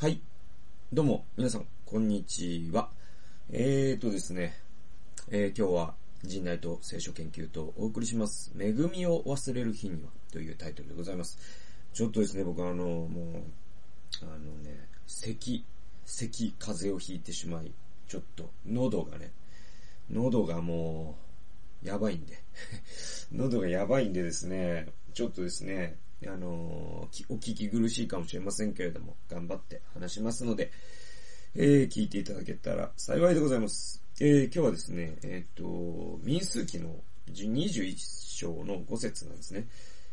はい。どうも、皆さん、こんにちは。えーとですね、えー今日は、人内と聖書研究とお送りします。恵みを忘れる日には、というタイトルでございます。ちょっとですね、僕あの、もう、あのね、咳、咳、風邪をひいてしまい、ちょっと、喉がね、喉がもう、やばいんで。喉がやばいんでですね、ちょっとですね、あのお聞き苦しいかもしれませんけれども、頑張って話しますので、えー聞いていただけたら幸いでございます。えー今日はですね、えっ、と、民数記の21章の5節なんですね。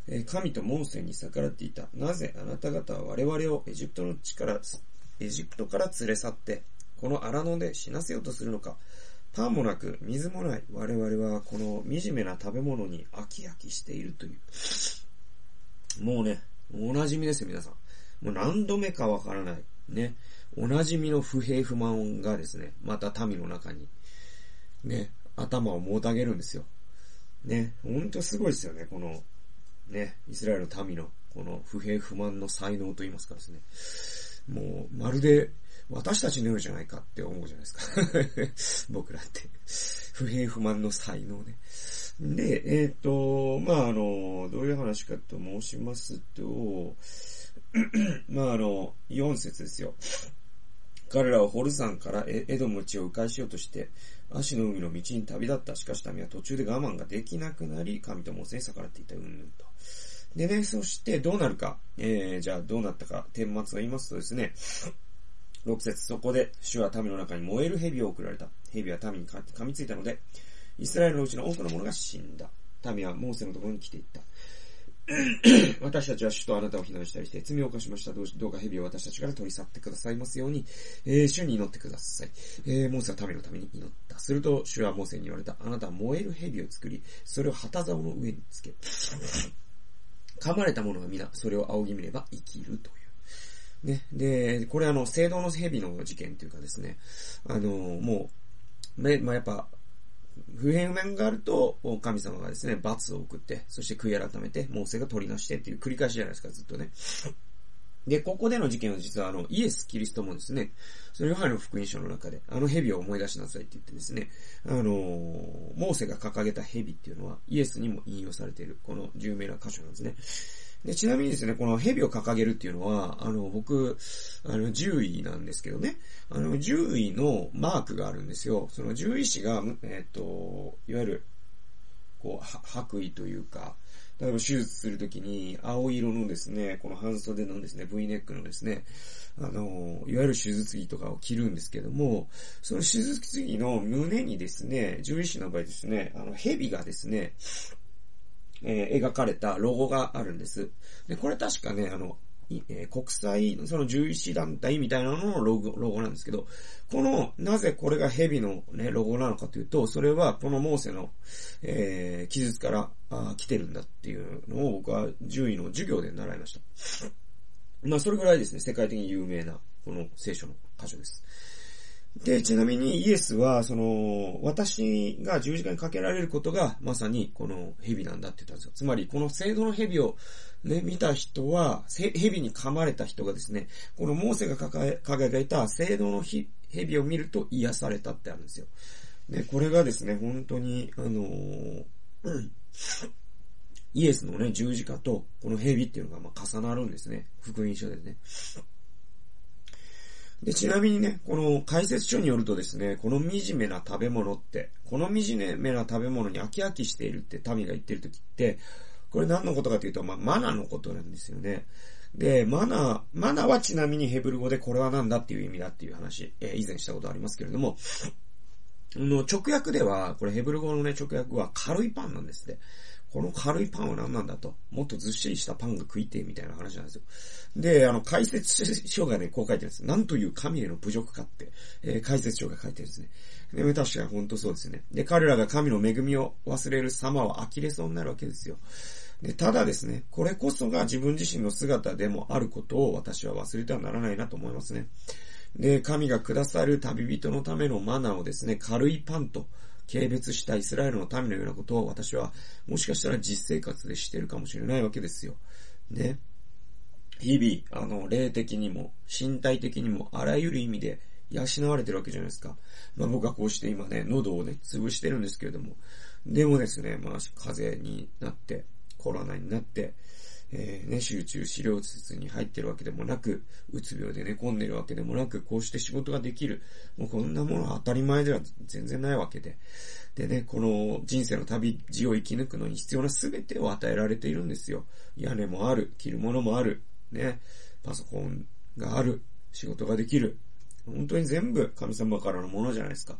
え神とモーセに逆らっていた。なぜあなた方は我々をエジプトの地から、エジプトから連れ去って、この荒野で死なせようとするのか。パンもなく、水もない。我々はこの惨めな食べ物に飽き飽きしているという。もうね、お馴染みですよ、皆さん。もう何度目かわからない。ね。お馴染みの不平不満がですね、また民の中に、ね、頭をもたげるんですよ。ね。ほんとすごいですよね、この、ね、イスラエルの民の、この不平不満の才能と言いますかですね。もう、まるで、私たちのようじゃないかって思うじゃないですか。僕らって。不平不満の才能ね。で、えっ、と、まあ、あの、どういう話かと申しますと、まあ、あの、4節ですよ。彼らはホルザンからエエドムの地を迂回しようとして、足の海の道に旅立った。しかし民は途中で我慢ができなくなり、神とモーセに逆らっていた、うんぬんと。でね、そしてどうなるか。えー、じゃあどうなったか、顛末を言いますとですね、6節そこで主は民の中に燃える蛇を送られた。蛇は民に噛みついたので、イスラエルのうちの多くの者が死んだ。民はモーセのところに来ていった。私たちは主とあなたを非難したりして罪を犯しました。どうか蛇を私たちから取り去ってくださいますように、えー主に祈ってください。えーモーセは民のために祈った。すると主はモーセに言われた。あなたは燃える蛇を作り、それを旗竿の上につけ、噛まれた者は皆、それを仰ぎ見れば生きるという。ね。で、これあの、聖堂の蛇の事件というかですね、あの、もう、め、まあ、やっぱ、不平面があると、神様がですね、罰を送って、そして悔い改めて、モーセが取りなしてっていう繰り返しじゃないですか、ずっとね。で、ここでの事件は実はあの、イエス・キリストもですね、そのヨハネの福音書の中で、あの蛇を思い出しなさいって言ってですね、あのモーセが掲げた蛇っていうのは、イエスにも引用されている、この有名な箇所なんですね。で、ちなみにですね、この蛇を掲げるっていうのは、あの、僕、あの、獣医なんですけどね、あの、獣医のマークがあるんですよ。その獣医師が、えっ、と、いわゆる、こう、白衣というか、例えば手術するときに、青色のですね、この半袖のですね、V ネックのですね、あの、いわゆる手術着とかを着るんですけども、その手術着の胸にですね、獣医師の場合ですね、あの、蛇がですね、えー描かれたロゴがあるんです。で、これ確かね、あの、えー国際、その獣医師団体みたいなののロゴ、ロゴなんですけど、この、なぜこれが蛇のね、ロゴなのかというと、それはこのモーセの、えー記述からあ来てるんだっていうのを僕は獣医の授業で習いました。まあ、それぐらいですね、世界的に有名な、この聖書の箇所です。で、ちなみにイエスは、その、私が十字架にかけられることが、まさにこの蛇なんだって言ったんですよ。つまり、この聖堂の蛇をね、見た人は、蛇に噛まれた人がですね、このモーセが抱え、掲げた聖堂の蛇を見ると癒されたってあるんですよ。で、これがですね、本当に、あのーイエスのね、十字架と、この蛇っていうのがま重なるんですね。福音書でね。で、ちなみにね、この解説書によるとですね、この惨めな食べ物って、この惨めな食べ物に飽き飽きしているって民が言ってる時って、これ何のことかというと、まあ、マナのことなんですよね。で、マナ、マナはちなみにヘブル語でこれは何だっていう意味だっていう話、えー以前したことありますけれども、あの、直訳では、これヘブル語のね、直訳は軽いパンなんですって。この軽いパンは何なんだと。もっとずっしりしたパンが食いてみたいな話なんですよ。で、あの、解説書がね、こう書いてるんです。なんという神への侮辱かって、えー解説書が書いてるんですね。で、確かに本当そうですね。で、彼らが神の恵みを忘れる様は呆れそうになるわけですよ。で、ただですね、これこそが自分自身の姿でもあることを私は忘れてはならないなと思いますね。で、神がくださる旅人のためのマナーをですね、軽いパンと軽蔑したイスラエルの民のようなことを私はもしかしたら実生活でしてるかもしれないわけですよ。ね。日々、あの、霊的にも、身体的にも、あらゆる意味で養われてるわけじゃないですか。まあ僕はこうして今ね、喉をね、潰してるんですけれども。でもですね、まあ風邪になって、コロナになって、えー、ね、集中治療室に入ってるわけでもなく、うつ病で寝込んでるわけでもなく、こうして仕事ができる。もうこんなものは当たり前では全然ないわけで。でね、この人生の旅路を生き抜くのに必要な全てを与えられているんですよ。屋根もある、着るものもある、ね、パソコンがある、仕事ができる。本当に全部神様からのものじゃないですか。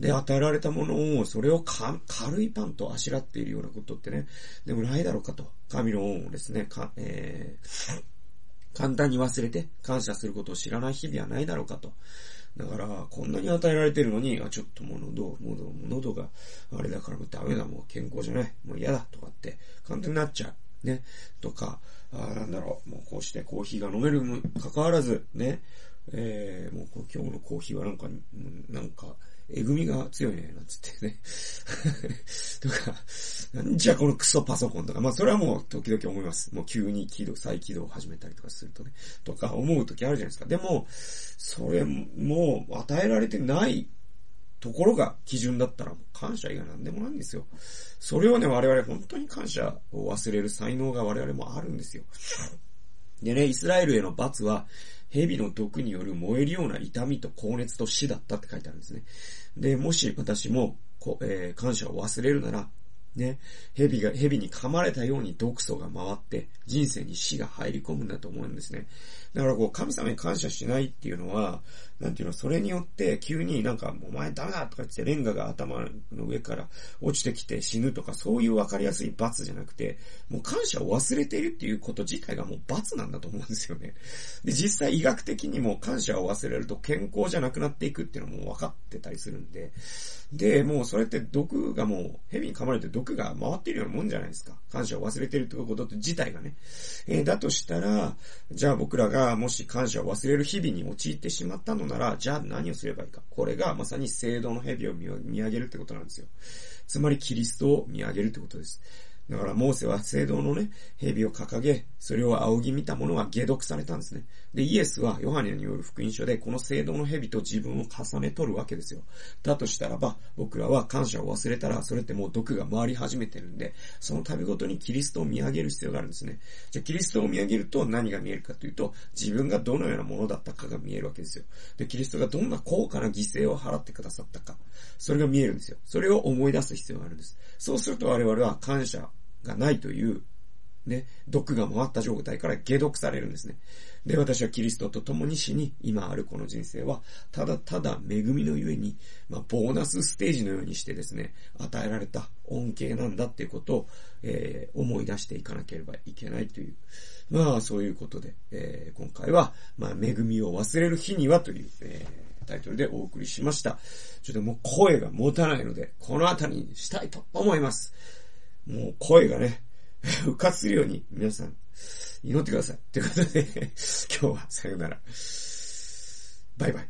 で、与えられたものを、それをか軽いパンとあしらっているようなことってね、でもないだろうかと。神の恩をですね、か、えー、簡単に忘れて感謝することを知らない日々はないだろうかと。だから、こんなに与えられてるのに、あ、ちょっともう喉、喉、喉があれだからもうダメだ、もう健康じゃない、もう嫌だとかって簡単になっちゃう。ね。とか、あなんだろう、もうこうしてコーヒーが飲めるにもかかわらず、ね。えー、もう今日のコーヒーはなんか、なんか、えぐみが強いね、なんつってね。とか、なんじゃこのクソパソコンとか、まあそれはもう時々思います。もう急に起動、再起動を始めたりとかするとね。とか思う時あるじゃないですか。でも、それも与えられてないところが基準だったら、感謝以外なんでもないんですよ。それをね、我々本当に感謝を忘れる才能が我々もあるんですよ。でね、イスラエルへの罰は、蛇の毒による燃えるような痛みと高熱と死だったって書いてあるんですね。で、もし私も、こえー、感謝を忘れるなら、ね、蛇が、蛇に噛まれたように毒素が回って、人生に死が入り込むんだと思うんですね。だからこう、神様に感謝しないっていうのは、なんていうの、それによって急になんか、お前ダメだとか言ってレンガが頭の上から落ちてきて死ぬとか、そういうわかりやすい罰じゃなくて、もう感謝を忘れているっていうこと自体がもう罰なんだと思うんですよね。で、実際医学的にも感謝を忘れると健康じゃなくなっていくっていうのも分かってたりするんで、で、もうそれって毒がもう、蛇に噛まれて毒が回っているようなもんじゃないですか。感謝を忘れてるってこと自体がね。えー、だとしたら、じゃあ僕らがもし感謝を忘れる日々に陥ってしまったのなら、じゃあ何をすればいいか。これがまさに聖堂の蛇を見上げるってことなんですよ。つまりキリストを見上げるってことです。だからモーセは聖堂のね、蛇を掲げ、それを仰ぎ見た者は解読されたんですね。で、イエスはヨハネによる福音書でこの聖堂の蛇と自分を重ね取るわけですよ。だとしたらば、僕らは感謝を忘れたら、それってもう毒が回り始めてるんで、その度ごとにキリストを見上げる必要があるんですね。じゃキリストを見上げると何が見えるかというと、自分がどのようなものだったかが見えるわけですよ。で、キリストがどんな高価な犠牲を払ってくださったか、それが見えるんですよ。それを思い出す必要があるんです。そうすると我々は感謝がないという、ね、毒が回った状態から解毒されるんですね。で、私はキリストと共に死に、今あるこの人生は、ただただ恵みのゆえに、まあ、ボーナスステージのようにしてですね、与えられた恩恵なんだっていうことを、えー、思い出していかなければいけないという、まあ、そういうことで、えー、今回は、まあ、恵みを忘れる日にはという、えー、タイトルでお送りしました。ちょっともう声が持たないので、この辺りにしたいと思います。もう声がね、復活するように皆さん祈ってください。ということで、今日はさよなら。バイバイ。